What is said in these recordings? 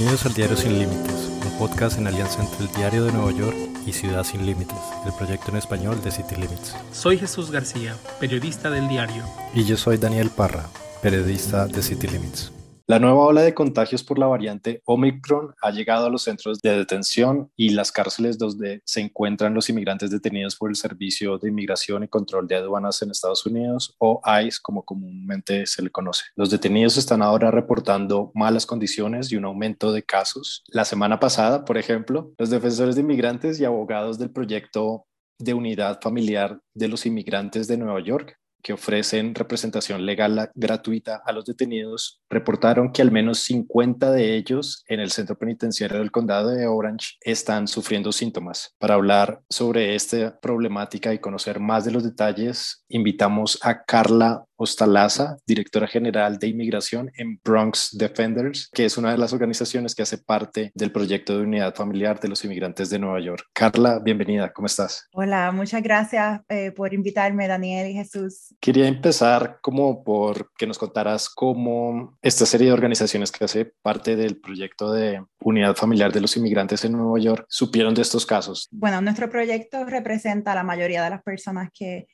Bienvenidos al Diario Sin Límites, un podcast en alianza entre el Diario de Nueva York y Ciudad Sin Límites, el proyecto en español de City Limits. Soy Jesús García, periodista del diario. Y yo soy Daniel Parra, periodista de City Limits. La nueva ola de contagios por la variante Omicron ha llegado a los centros de detención y las cárceles donde se encuentran los inmigrantes detenidos por el Servicio de Inmigración y Control de Aduanas en Estados Unidos o ICE como comúnmente se le conoce. Los detenidos están ahora reportando malas condiciones y un aumento de casos. La semana pasada, por ejemplo, los defensores de inmigrantes y abogados del proyecto de unidad familiar de los inmigrantes de Nueva York que ofrecen representación legal gratuita a los detenidos, reportaron que al menos 50 de ellos en el centro penitenciario del condado de Orange están sufriendo síntomas. Para hablar sobre esta problemática y conocer más de los detalles, invitamos a Carla Ostalaza, directora general de inmigración en Bronx Defenders, que es una de las organizaciones que hace parte del proyecto de unidad familiar de los inmigrantes de Nueva York. Carla, bienvenida, ¿cómo estás? Hola, muchas gracias eh, por invitarme, Daniel y Jesús. Quería empezar como por que nos contaras cómo esta serie de organizaciones que hace parte del proyecto de unidad familiar de los inmigrantes en Nueva York supieron de estos casos. Bueno, nuestro proyecto representa a la mayoría de las personas que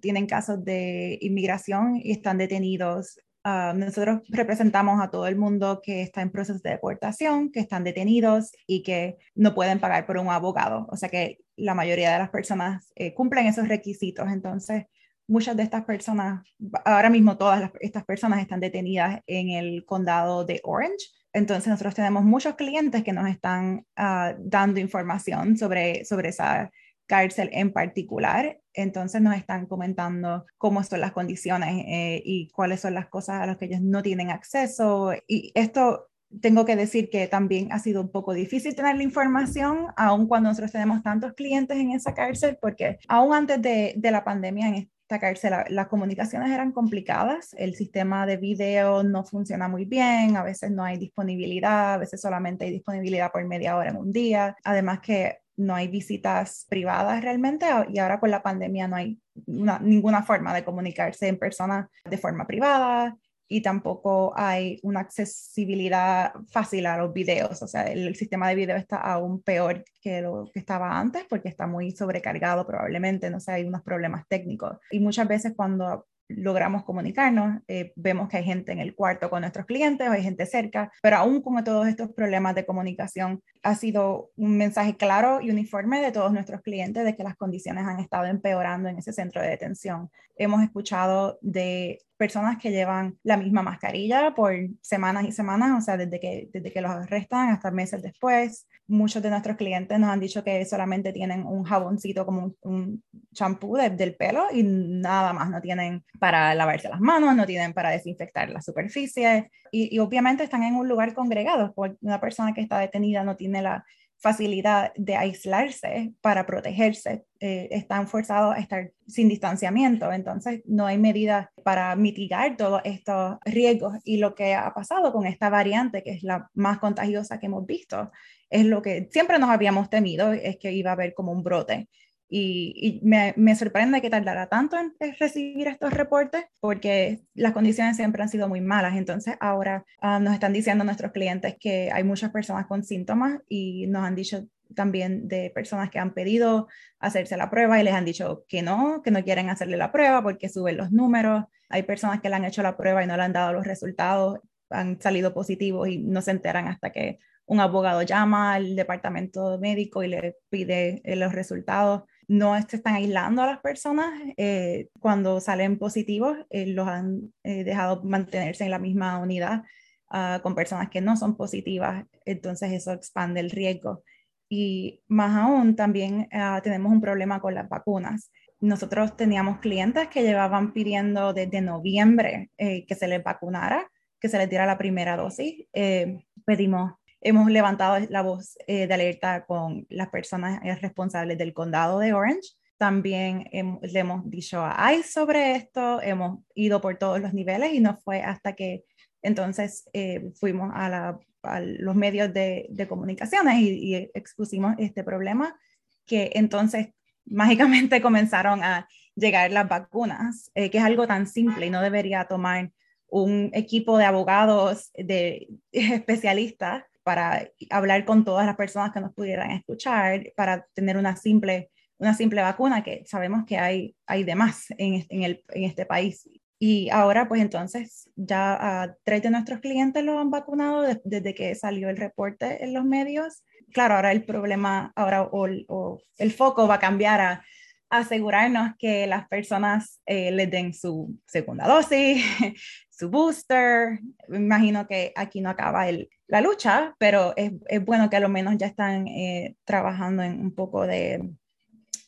tienen casos de inmigración y están detenidos. Ah, nosotros representamos a todo el mundo que está en proceso de deportación, que están detenidos y que no pueden pagar por un abogado. O sea que la mayoría de las personas eh, cumplen esos requisitos. Entonces, muchas de estas personas, ahora mismo todas estas personas están detenidas en el condado de Orange. Entonces nosotros tenemos muchos clientes que nos están ah, dando información sobre, sobre esa cárcel en particular. Entonces nos están comentando cómo son las condiciones eh, y cuáles son las cosas a las que ellos no tienen acceso. Y esto tengo que decir que también ha sido un poco difícil tener la información, aun cuando nosotros tenemos tantos clientes en esa cárcel, porque aún antes de, de la pandemia en esta cárcel las comunicaciones eran complicadas, el sistema de video no funciona muy bien, a veces no hay disponibilidad, a veces solamente hay disponibilidad por media hora en un día, además que no hay visitas privadas realmente y ahora con la pandemia no hay ninguna forma de comunicarse en persona de forma privada y tampoco hay una accesibilidad fácil a los videos. O sea, el, sistema de video está aún peor que lo que estaba antes porque está muy sobrecargado probablemente, no sé, hay unos problemas técnicos. Y muchas veces cuando logramos comunicarnos, eh, vemos que hay gente en el cuarto con nuestros clientes hay gente cerca, pero aún con todos estos problemas de comunicación, ha sido un mensaje claro y uniforme de todos nuestros clientes de que las condiciones han estado empeorando en ese centro de detención. Hemos escuchado de personas que llevan la misma mascarilla por semanas y semanas, o sea, desde que, desde que los arrestan hasta meses después. Muchos de nuestros clientes nos han dicho que solamente tienen un jaboncito como un champú del pelo y nada más, no tienen para lavarse las manos, no tienen para desinfectar la superficie y, y obviamente están en un lugar congregado, porque una persona que está detenida no tiene la facilidad de aislarse para protegerse. Eh, están forzados a estar sin distanciamiento, entonces no hay medidas para mitigar todos estos riesgos. Y lo que ha pasado con esta variante, que es la más contagiosa que hemos visto, es lo que siempre nos habíamos temido, es que iba a haber como un brote y, me, me, sorprende que tardara tanto en recibir estos reportes porque las condiciones siempre han sido muy malas. Entonces ahora ah, nos están diciendo nuestros clientes que hay muchas personas con síntomas y nos han dicho también de personas que han pedido hacerse la prueba y les han dicho que no, que no quieren hacerle la prueba porque suben los números. Hay personas que le han hecho la prueba y no le han dado los resultados, han salido positivos y no se enteran hasta que un abogado llama al departamento médico y le pide eh, los resultados no se están aislando a las personas eh, cuando salen positivos, eh, los han eh, dejado mantenerse en la misma unidad ah, con personas que no son positivas, entonces eso expande el riesgo. Y más aún, también ah, tenemos un problema con las vacunas. Nosotros teníamos clientes que llevaban pidiendo desde noviembre que se les vacunara, que se les diera la primera dosis. pedimos hemos levantado la voz eh, de alerta con las personas eh, responsables del condado de Orange. También le hemos dicho a ICE sobre esto, hemos ido por todos los niveles y no fue hasta que entonces eh, fuimos a, los medios de, comunicaciones y, expusimos este problema, que entonces mágicamente comenzaron a llegar las vacunas, que es algo tan simple y no debería tomar un equipo de abogados, de especialistas para hablar con todas las personas que nos pudieran escuchar, para tener una simple, una simple vacuna que sabemos que hay, hay de más en, en, el, en este país. Y ahora, pues entonces, ya a tres de nuestros clientes lo han vacunado desde que salió el reporte en los medios. Claro, ahora el problema, ahora o, o el foco va a cambiar a asegurarnos que las personas eh, les den su segunda dosis, su booster. Imagino que aquí no acaba el, la lucha, pero es, es, bueno que a lo menos ya están eh, trabajando en un poco de,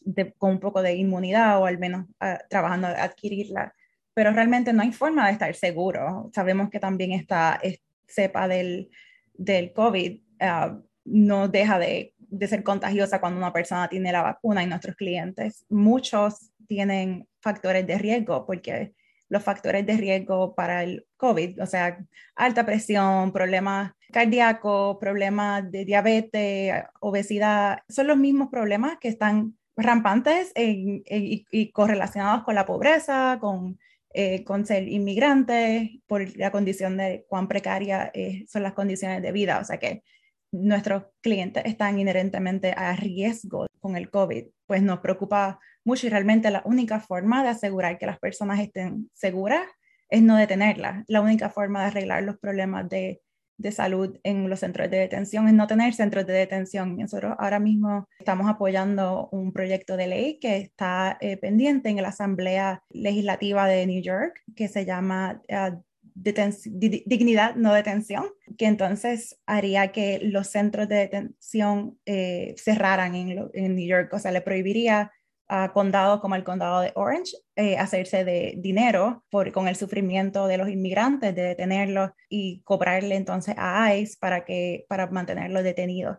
de, con un poco de inmunidad o al menos uh, trabajando de adquirirla. Pero realmente no hay forma de estar seguro. Sabemos que también esta cepa del, del COVID uh, no deja de de ser contagiosa cuando una persona tiene la vacuna y nuestros clientes, muchos tienen factores de riesgo porque los factores de riesgo para el COVID, o sea, alta presión, problemas cardíacos, problemas de diabetes, obesidad, son los mismos problemas que están rampantes y, correlacionados con la pobreza, con, eh, con ser inmigrante, por la condición de cuán precaria eh, son las condiciones de vida. O sea que nuestros clientes están inherentemente a riesgo con el COVID, pues nos preocupa mucho y realmente la única forma de asegurar que las personas estén seguras es no detenerlas. La única forma de arreglar los problemas de, de salud en los centros de detención es no tener centros de detención. Nosotros ahora mismo estamos apoyando un proyecto de ley que está eh, pendiente en la Asamblea Legislativa de New York, que se llama uh, dignidad, no detención, que entonces haría que los centros de detención eh, cerraran en, en, New York, o sea, le prohibiría a condados como el condado de Orange eh, hacerse de dinero por, con el sufrimiento de los inmigrantes, de detenerlos y cobrarle entonces a ICE para, que, para mantenerlos detenidos.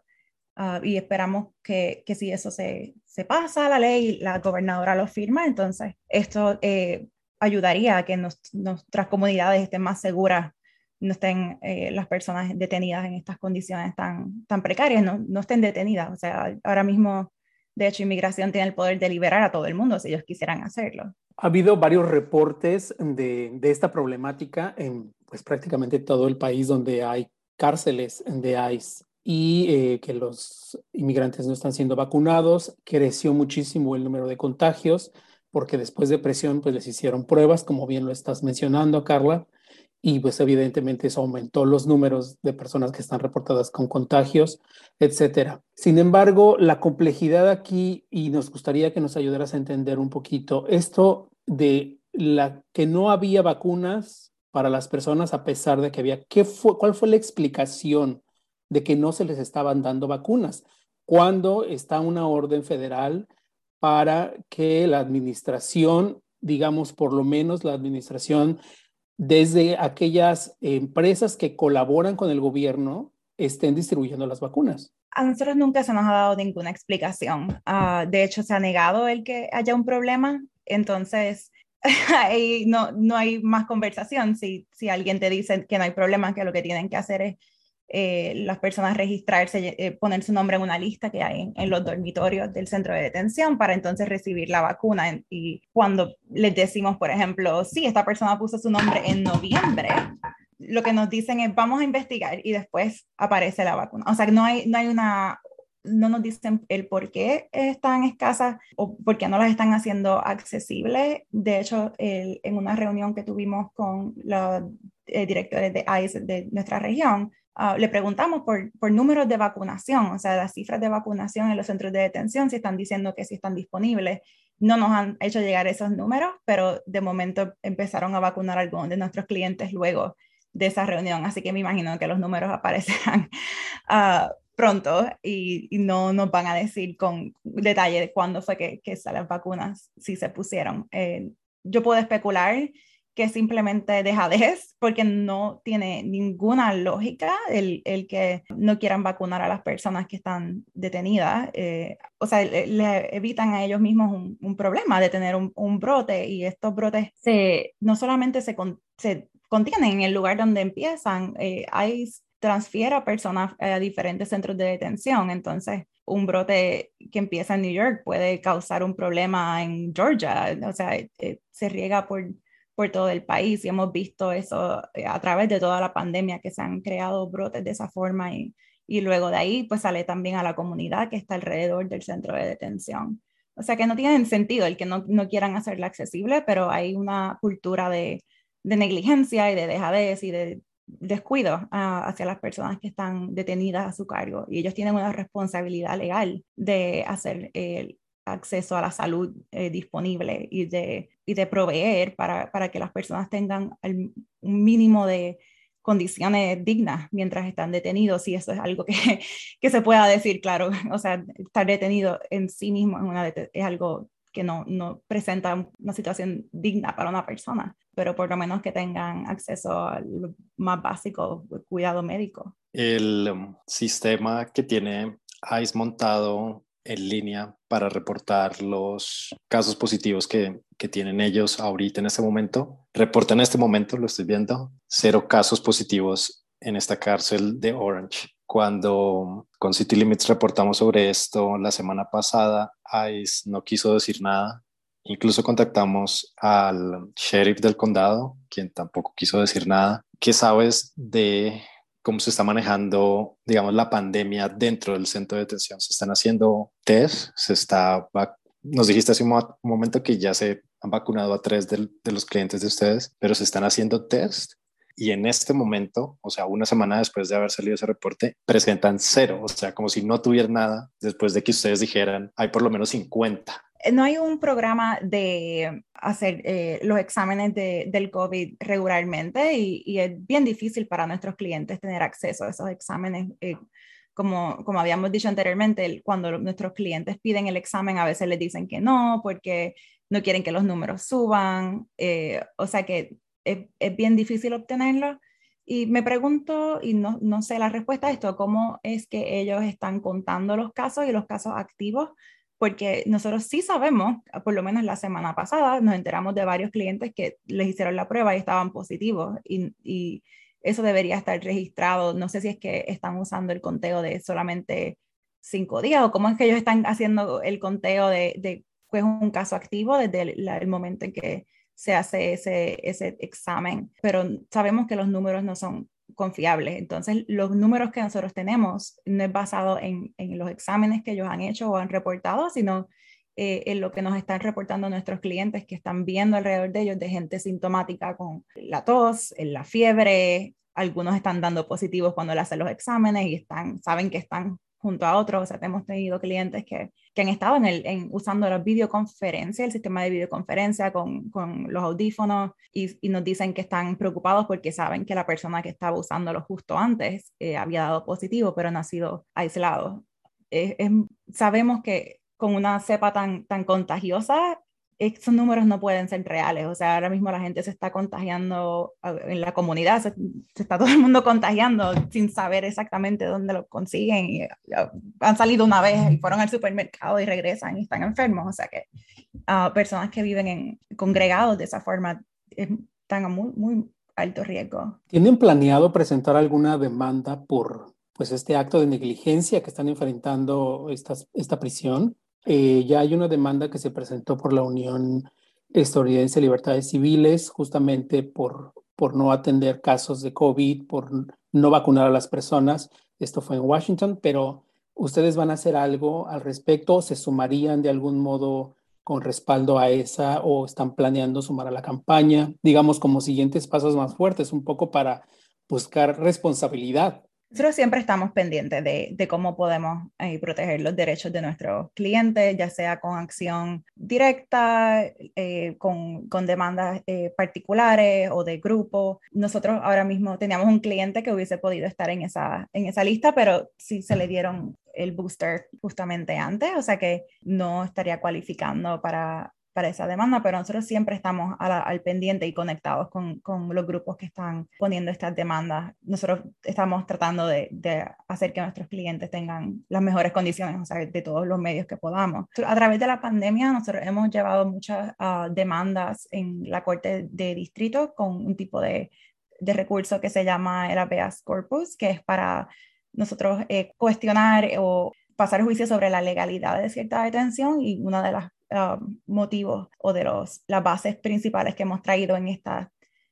Uh, y esperamos que, que, si eso se, se pasa a la ley, la gobernadora lo firma, entonces esto eh, ayudaría a que nuestras comunidades estén más seguras, no estén eh, las personas detenidas en estas condiciones tan, tan precarias, no, no estén detenidas. O sea, ahora mismo, de hecho, inmigración tiene el poder de liberar a todo el mundo si ellos quisieran hacerlo. Ha habido varios reportes de, de esta problemática en pues, prácticamente todo el país donde hay cárceles de ICE y eh, que los inmigrantes no están siendo vacunados. Creció muchísimo el número de contagios porque después de presión pues les hicieron pruebas, como bien lo estás mencionando, Carla, y pues evidentemente eso aumentó los números de personas que están reportadas con contagios, etcétera. Sin embargo, la complejidad aquí, y nos gustaría que nos ayudaras a entender un poquito esto de la que no había vacunas para las personas a pesar de que había, ¿qué fue, ¿cuál fue la explicación de que no se les estaban dando vacunas? Cuando está una orden federal para que la administración, digamos, por lo menos la administración desde aquellas empresas que colaboran con el gobierno estén distribuyendo las vacunas. A nosotros nunca se nos ha dado ninguna explicación. Uh, de hecho, se ha negado el que haya un problema. Entonces, ahí no, no hay más conversación. Si, si alguien te dice que no hay problema, que lo que tienen que hacer es eh, las personas registrarse, eh, poner su nombre en una lista que hay en, los dormitorios del centro de detención para entonces recibir la vacuna. y cuando les decimos, por ejemplo, sí, esta persona puso su nombre en noviembre, lo que nos dicen es vamos a investigar y después aparece la vacuna. O sea, no hay, no hay una, no nos dicen el por qué están escasas o por qué no las están haciendo accesibles. De hecho, el, en una reunión que tuvimos con los eh, directores de ICE de nuestra región, Ah, le preguntamos por, por, números de vacunación, o sea, las cifras de vacunación en los centros de detención, si están diciendo que sí están disponibles. No nos han hecho llegar esos números, pero de momento empezaron a vacunar a algunos de nuestros clientes luego de esa reunión, así que me imagino que los números aparecerán uh, pronto y, y, no nos van a decir con detalle de cuándo fue que, que las vacunas sí se pusieron. Eh, yo puedo especular que simplemente dejadez, porque no tiene ninguna lógica el, el, que no quieran vacunar a las personas que están detenidas. Eh, o sea, le, evitan a ellos mismos un, un problema de tener un, un, brote y estos brotes se, no solamente se, se contienen en el lugar donde empiezan, eh, hay transfiere a personas a diferentes centros de detención. Entonces, un brote que empieza en New York puede causar un problema en Georgia. O sea, eh, se riega por por todo el país y hemos visto eso eh, a través de toda la pandemia que se han creado brotes de esa forma y, y luego de ahí pues sale también a la comunidad que está alrededor del centro de detención. O sea que no tiene sentido el que no, no quieran hacerla accesible, pero hay una cultura de, de negligencia y de dejadez y de descuido ah, hacia las personas que están detenidas a su cargo y ellos tienen una responsabilidad legal de hacer el acceso a la salud eh, disponible y de, y de proveer para, para, que las personas tengan un mínimo de condiciones dignas mientras están detenidos y eso es algo que, que se pueda decir, claro, o sea, estar detenido en sí mismo es, una, es algo que no, no presenta una situación digna para una persona, pero por lo menos que tengan acceso al más básico, cuidado médico. El um, sistema que tiene ICE montado en línea para reportar los casos positivos que, tienen ellos ahorita en este momento. Reporta en este momento, lo estoy viendo, cero casos positivos en esta cárcel de Orange. Cuando con City Limits reportamos sobre esto la semana pasada, ICE no quiso decir nada. Incluso contactamos al sheriff del condado, quien tampoco quiso decir nada. ¿Qué sabes de cómo se está manejando, digamos, la pandemia dentro del centro de detención? ¿Se están haciendo test? ¿Se está nos dijiste hace un momento que ya se han vacunado a tres de, los clientes de ustedes, pero se están haciendo test y en este momento, o sea, una semana después de haber salido ese reporte, presentan cero, o sea, como si no tuvieran nada después de que ustedes dijeran, hay por lo menos 50. Eh, no hay un programa de hacer eh, los exámenes de, del COVID regularmente y, y, es bien difícil para nuestros clientes tener acceso a esos exámenes. Eh, como, como habíamos dicho anteriormente, cuando nuestros clientes piden el examen, a veces les dicen que no, porque no quieren que los números suban. o sea que es, bien difícil obtenerlo. Y me pregunto, y no, no, sé la respuesta a esto, cómo es que ellos están contando los casos y los casos activos, porque nosotros sí sabemos, por lo menos la semana pasada, nos enteramos de varios clientes que les hicieron la prueba y estaban positivos, y, y eso debería estar registrado. No sé si es que están usando el conteo de solamente cinco días o cómo es que ellos están haciendo el conteo de, de pues, un caso activo desde el momento en que se hace ese, ese examen, pero sabemos que los números no son confiables. Entonces, los números que nosotros tenemos no es basado en, en los exámenes que ellos han hecho o han reportado, sino eh, en lo que nos están reportando nuestros clientes que están viendo alrededor de ellos de gente sintomática con la tos, la fiebre, algunos están dando positivos cuando le hacen los exámenes y están, saben que están junto a otros. O sea, hemos tenido clientes que, que han estado en el, en, usando la videoconferencia, el sistema de videoconferencia con, con los audífonos y, y, nos dicen que están preocupados porque saben que la persona que estaba usándolo justo antes eh, había dado positivo, pero no ha sido aislado. sabemos que con una cepa tan, tan contagiosa esos números no pueden ser reales. O sea, ahora mismo la gente se está contagiando en la comunidad, se, está todo el mundo contagiando sin saber exactamente dónde lo consiguen. Y, han salido una vez y fueron al supermercado y regresan y están enfermos. O sea que uh, personas que viven en, congregados de esa forma están a muy, muy alto riesgo. ¿Tienen planeado presentar alguna demanda por pues, este acto de negligencia que están enfrentando esta, esta prisión? Eh, ya hay una demanda que se presentó por la Unión Estadounidense de Libertades Civiles justamente por, por no atender casos de COVID, por no vacunar a las personas. Esto fue en Washington, pero ¿ustedes van a hacer algo al respecto? ¿Se sumarían de algún modo con respaldo a esa o están planeando sumar a la campaña? Digamos como siguientes pasos más fuertes, un poco para buscar responsabilidad nosotros siempre estamos pendientes de, de cómo podemos eh, proteger los derechos de nuestros clientes, ya sea con acción directa, eh, con, con, demandas eh, particulares o de grupo. Nosotros ahora mismo teníamos un cliente que hubiese podido estar en esa, en esa lista, pero sí se le dieron el booster justamente antes, o sea que no estaría cualificando para, para esa demanda, pero nosotros siempre estamos al pendiente y conectados con, con, los grupos que están poniendo estas demandas. Nosotros estamos tratando de, de, hacer que nuestros clientes tengan las mejores condiciones, o sea, de todos los medios que podamos. A través de la pandemia, nosotros hemos llevado muchas uh, demandas en la Corte de Distrito con un tipo de, de recurso que se llama el habeas corpus, que es para nosotros eh, cuestionar o pasar juicio sobre la legalidad de cierta detención y una de las Um, motivos o de los, las bases principales que hemos traído en estas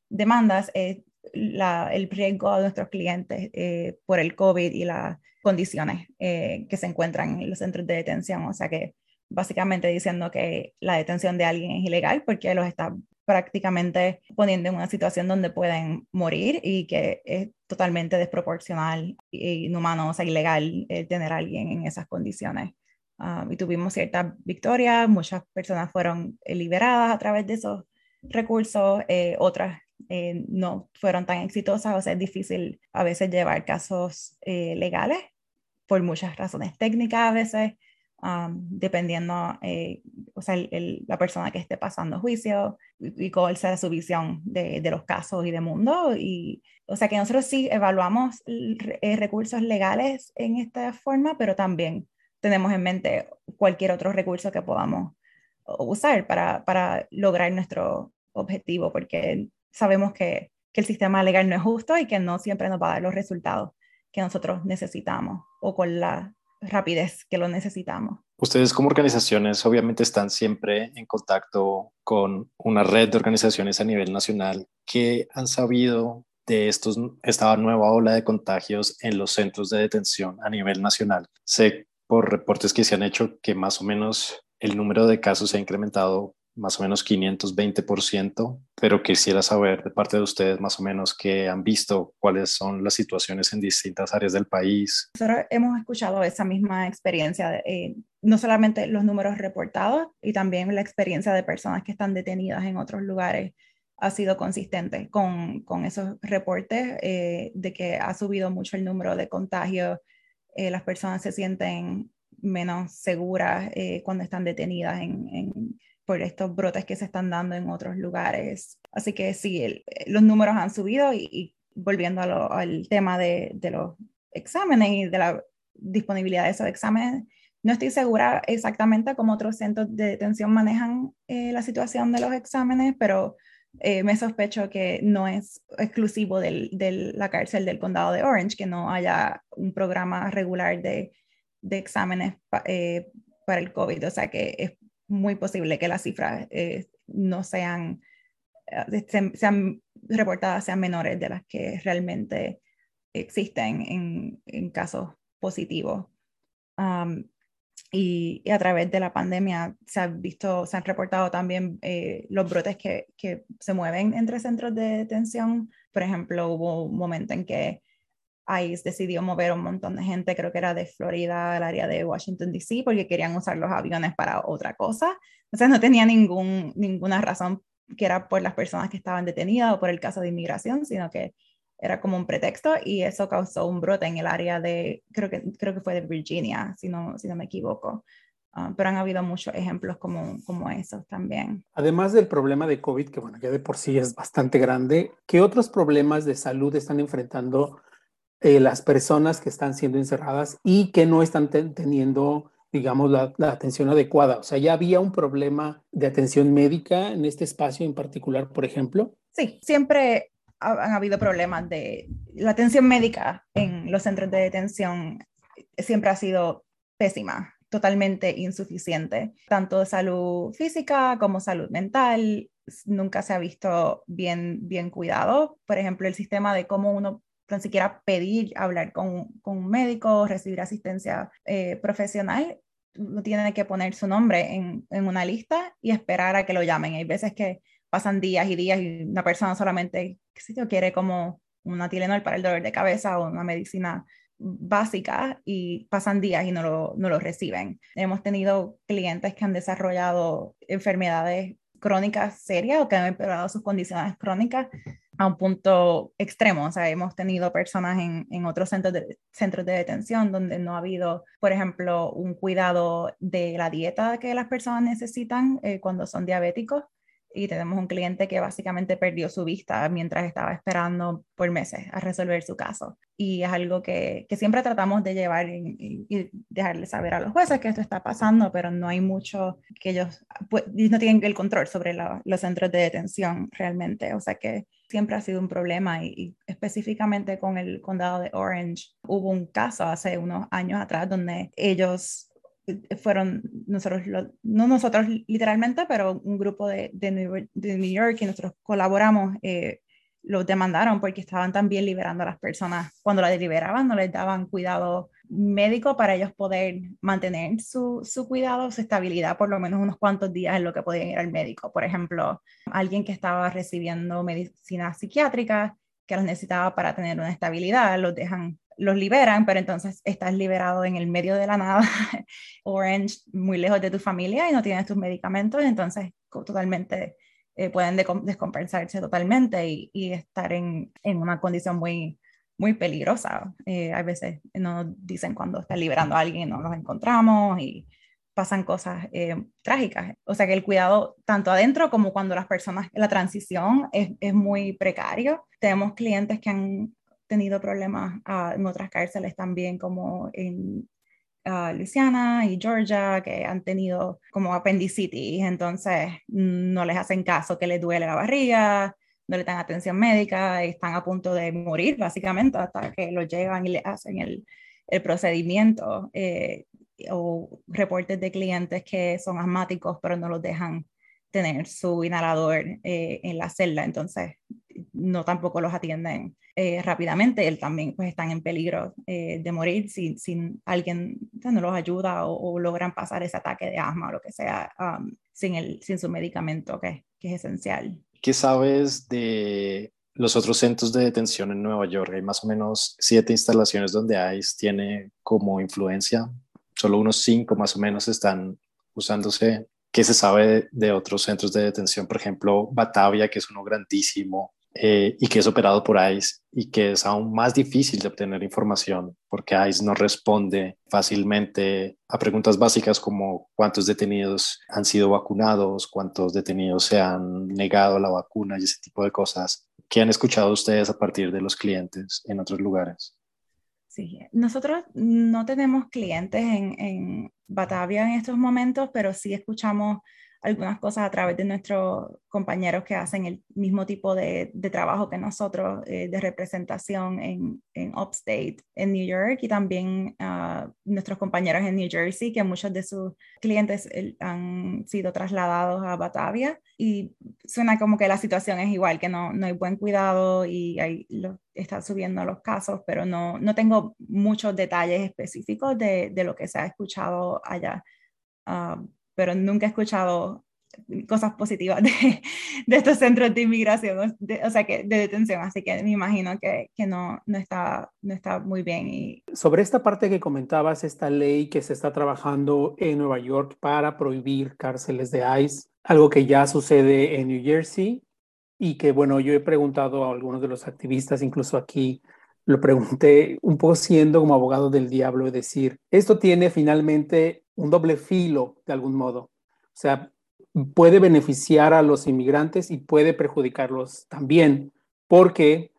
demandas es la, el riesgo a nuestros clientes eh, por el COVID y la condiciones eh, que se encuentran en los centros de detención. O sea que básicamente diciendo que la detención de alguien es ilegal porque los está prácticamente poniendo en una situación donde pueden morir y que es totalmente desproporcional e inhumano, o sea, ilegal tener a alguien en esas condiciones. Ah, y tuvimos cierta victoria, muchas personas fueron liberadas a través de esos recursos, eh, otras eh, no fueron tan exitosas, o sea, es difícil a veces llevar casos eh, legales por muchas razones técnicas a veces, dependiendo, eh, o sea, la persona que esté pasando juicio y, cuál sea su visión de, de, los casos y de mundo. Y, o sea, que nosotros sí evaluamos eh, recursos legales en esta forma, pero también tenemos en mente cualquier otro recurso que podamos usar para, para lograr nuestro objetivo, porque sabemos que, que el sistema legal no es justo y que no siempre nos va a dar los resultados que nosotros necesitamos o con la rapidez que lo necesitamos. Ustedes como organizaciones obviamente están siempre en contacto con una red de organizaciones a nivel nacional que han sabido de estos, esta nueva ola de contagios en los centros de detención a nivel nacional. Sé por reportes que se han hecho que más o menos el número de casos se ha incrementado más o menos 520%, pero quisiera saber de parte de ustedes más o menos qué han visto, cuáles son las situaciones en distintas áreas del país. Nosotros hemos escuchado esa misma experiencia, eh, no solamente los números reportados y también la experiencia de personas que están detenidas en otros lugares ha sido consistente con, con esos reportes eh, de que ha subido mucho el número de contagios, eh, las personas se sienten menos seguras cuando están detenidas en, en por estos brotes que se están dando en otros lugares. Así que sí, los números han subido y, volviendo al tema de, de, los exámenes y de la disponibilidad de esos exámenes, no estoy segura exactamente cómo otros centros de detención manejan eh, la situación de los exámenes, pero eh, me sospecho que no es exclusivo de la cárcel del condado de Orange, que no haya un programa regular de, exámenes eh, para el COVID. O sea que es muy posible que las cifras eh, no sean, eh, sean reportadas, sean menores de las que realmente existen en, en casos positivos. Y, a través de la pandemia se han visto, se han reportado también eh, los brotes que, se mueven entre centros de detención. Por ejemplo, hubo un momento en que ICE decidió mover un montón de gente, creo que era de Florida al área de Washington, D.C., porque querían usar los aviones para otra cosa. Entonces no tenía ningún, ninguna razón que era por las personas que estaban detenidas o por el caso de inmigración, sino que era como un pretexto y eso causó un brote en el área de, creo que, creo que fue de Virginia, si no, si no me equivoco. Ah, pero han habido muchos ejemplos como, como esos también. Además del problema de COVID, que bueno, ya de por sí es bastante grande, ¿qué otros problemas de salud están enfrentando eh, las personas que están siendo encerradas y que no están teniendo, digamos, la, atención adecuada. O sea, ya había un problema de atención médica en este espacio en particular, por ejemplo. Sí, siempre han habido problemas de la atención médica en los centros de detención siempre ha sido pésima, totalmente insuficiente, tanto de salud física como salud mental. Nunca se ha visto bien, bien cuidado. Por ejemplo, el sistema de cómo uno tan siquiera pedir hablar con, con un médico, recibir asistencia eh, profesional, no tiene que poner su nombre en, en, una lista y esperar a que lo llamen. Hay veces que pasan días y días y una persona solamente, qué sé yo, quiere como una Tylenol para el dolor de cabeza o una medicina básica y pasan días y no lo, no lo reciben. Hemos tenido clientes que han desarrollado enfermedades crónicas serias o que han empeorado sus condiciones crónicas a un punto extremo. O sea, hemos tenido personas en, en otros centros de, centros de detención donde no ha habido, por ejemplo, un cuidado de la dieta que las personas necesitan eh, cuando son diabéticos y tenemos un cliente que básicamente perdió su vista mientras estaba esperando por meses a resolver su caso. Y es algo que, que siempre tratamos de llevar y, y, dejarle saber a los jueces que esto está pasando, pero no hay mucho que ellos pues, no tienen el control sobre los centros de detención realmente. O sea que siempre ha sido un problema y, y, específicamente con el condado de Orange hubo un caso hace unos años atrás donde ellos fueron nosotros, no nosotros literalmente, pero un grupo de, de, New, York, y nosotros colaboramos, eh, los demandaron porque estaban también liberando a las personas. Cuando las liberaban no les daban cuidado médico para ellos poder mantener su, su, cuidado, su estabilidad por lo menos unos cuantos días en lo que podían ir al médico. Por ejemplo, alguien que estaba recibiendo medicina psiquiátrica que los necesitaba para tener una estabilidad, los dejan los liberan, pero entonces estás liberado en el medio de la nada, Orange, muy lejos de tu familia y no tienes tus medicamentos, entonces totalmente eh, pueden descompensarse totalmente y, estar en, en, una condición muy, muy peligrosa. Eh, a veces nos dicen cuando están liberando a alguien no los encontramos y pasan cosas eh, trágicas. O sea que el cuidado tanto adentro como cuando las personas, la transición es, es muy precario. Tenemos clientes que han tenido problemas ah, en otras cárceles también, como en uh, Luisiana y Georgia, que han tenido como apendicitis, entonces no les hacen caso que les duele la barriga, no le dan atención médica, están a punto de morir básicamente hasta que lo llevan y le hacen el, el procedimiento. Eh, o reportes de clientes que son asmáticos pero no los dejan tener su inhalador eh, en la celda, entonces no tampoco los atienden eh, rápidamente, él también pues están en peligro eh, de morir si, si alguien no los ayuda o, logran pasar ese ataque de asma o lo que sea um, sin, el, sin su medicamento que, que, es esencial. ¿Qué sabes de los otros centros de detención en Nueva York? Hay más o menos siete instalaciones donde ICE tiene como influencia, solo unos cinco más o menos están usándose. ¿Qué se sabe de otros centros de detención? Por ejemplo, Batavia, que es uno grandísimo, eh, y que es operado por ICE y que es aún más difícil de obtener información porque ICE no responde fácilmente a preguntas básicas como cuántos detenidos han sido vacunados, cuántos detenidos se han negado la vacuna y ese tipo de cosas. ¿Qué han escuchado ustedes a partir de los clientes en otros lugares? Sí, nosotros no tenemos clientes en, en Batavia en estos momentos, pero sí escuchamos algunas cosas a través de nuestros compañeros que hacen el mismo tipo de, de trabajo que nosotros, eh, de representación en, en, Upstate, en New York, y también uh, nuestros compañeros en New Jersey, que muchos de sus clientes han sido trasladados a Batavia. Y suena como que la situación es igual, que no, no hay buen cuidado y hay, están subiendo los casos, pero no, no tengo muchos detalles específicos de, de lo que se ha escuchado allá. Uh, pero nunca he escuchado cosas positivas de, de estos centros de inmigración, o sea, que de detención, así que me imagino que, que no, no, está, no está muy bien. Y... Sobre esta parte que comentabas, esta ley que se está trabajando en Nueva York para prohibir cárceles de ICE, algo que ya sucede en New Jersey y que, bueno, yo he preguntado a algunos de los activistas, incluso aquí lo pregunté un poco siendo como abogado del diablo, es decir, esto tiene finalmente un doble filo de algún modo. O sea, puede beneficiar a los inmigrantes y puede perjudicarlos también, porque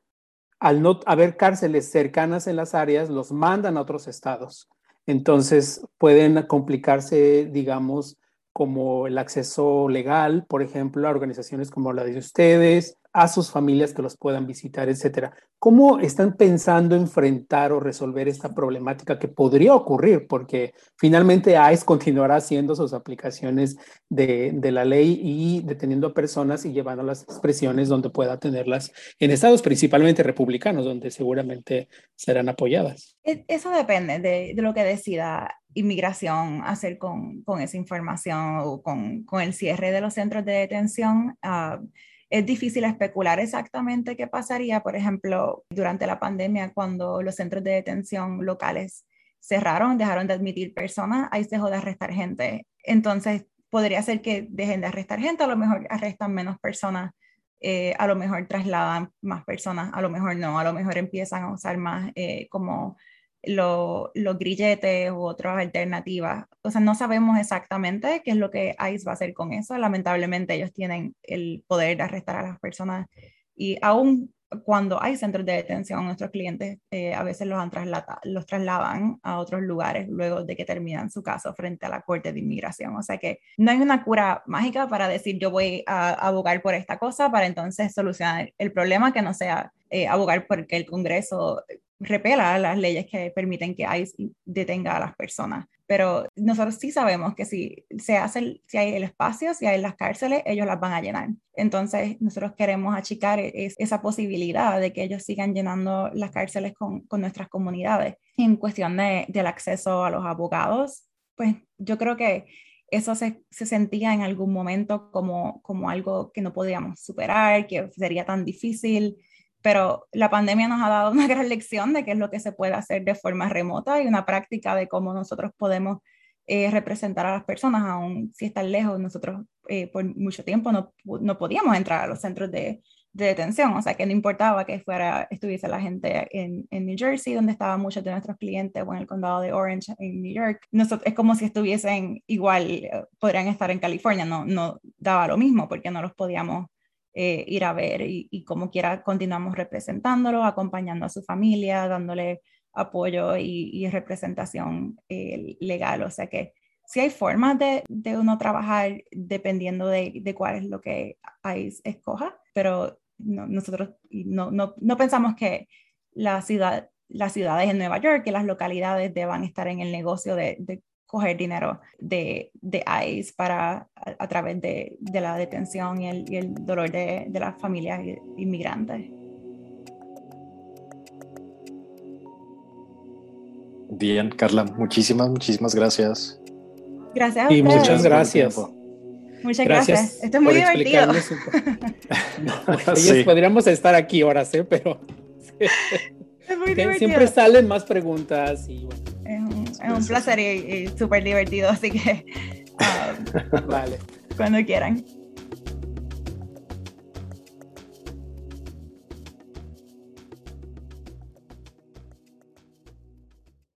al no haber cárceles cercanas en las áreas, los mandan a otros estados. Entonces pueden complicarse, digamos, como el acceso legal, por ejemplo, a organizaciones como la de ustedes, a sus familias que los puedan visitar, etcétera. ¿Cómo están pensando enfrentar o resolver esta problemática que podría ocurrir? Porque finalmente ICE continuará haciendo sus aplicaciones de, la ley y deteniendo a personas y llevando las expresiones donde pueda tenerlas en estados principalmente republicanos, donde seguramente serán apoyadas. E, eso depende de, lo que decida inmigración hacer con, esa información o con, el cierre de los centros de detención. Uh, es difícil especular exactamente qué pasaría, por ejemplo, durante la pandemia, cuando los centros de detención locales cerraron, dejaron de admitir personas, ahí se dejó de arrestar gente. Entonces, podría ser que dejen de arrestar gente, a lo mejor arrestan menos personas, eh, a lo mejor trasladan más personas, a lo mejor no, a lo mejor empiezan a usar más eh, como los grilletes u otras alternativas. O sea, no sabemos exactamente qué es lo que ICE va a hacer con eso. Lamentablemente ellos tienen el poder de arrestar a las personas y aún cuando hay centros de detención, nuestros clientes eh, a veces los, han los trasladan a otros lugares luego de que terminan su caso frente a la Corte de Inmigración. O sea que no hay una cura mágica para decir yo voy a abogar por esta cosa para entonces solucionar el problema que no sea eh, abogar porque el Congreso repela las leyes que permiten que ICE detenga a las personas. pero nosotros sí sabemos que si se hace, si hay el espacio, si hay las cárceles, ellos las van a llenar. Entonces, nosotros queremos achicar e, esa posibilidad de que ellos sigan llenando las cárceles con, con nuestras comunidades. En cuestión de, del acceso a los abogados, pues yo creo que eso se, se, sentía en algún momento como, como algo que no podíamos superar, que sería tan difícil, pero la pandemia nos ha dado una gran lección de qué es lo que se puede hacer de forma remota y una práctica de cómo nosotros podemos eh, representar a las personas, aun si están lejos. Nosotros eh, por mucho tiempo no, no, podíamos entrar a los centros de, de, detención, o sea que no importaba que fuera, estuviese la gente en, en, New Jersey, donde estaban muchos de nuestros clientes, o en el condado de Orange, en New York. Nosotros, es como si estuviesen igual, eh, podrían estar en California, no, no daba lo mismo porque no los podíamos eh, ir a ver y, como quiera continuamos representándolo, acompañando a su familia, dándole apoyo y, representación eh, legal. O sea que sí hay formas de, de uno trabajar dependiendo de, de, cuál es lo que ICE escoja, pero nosotros no, no, no, pensamos que la ciudad, las ciudades en Nueva York, que las localidades deban estar en el negocio de, de coger dinero de, de ICE para, a, través de, de, la detención y el, y el dolor de, de, las familias inmigrantes. Bien, Carla, muchísimas, muchísimas gracias. Gracias. y muchas gracias. Muchas gracias. Esto es muy divertido. sí. podríamos estar aquí horas, ¿eh? pero es muy divertido. siempre salen más preguntas y bueno. Es un, placer y, y súper divertido, así que um, vale. cuando quieran.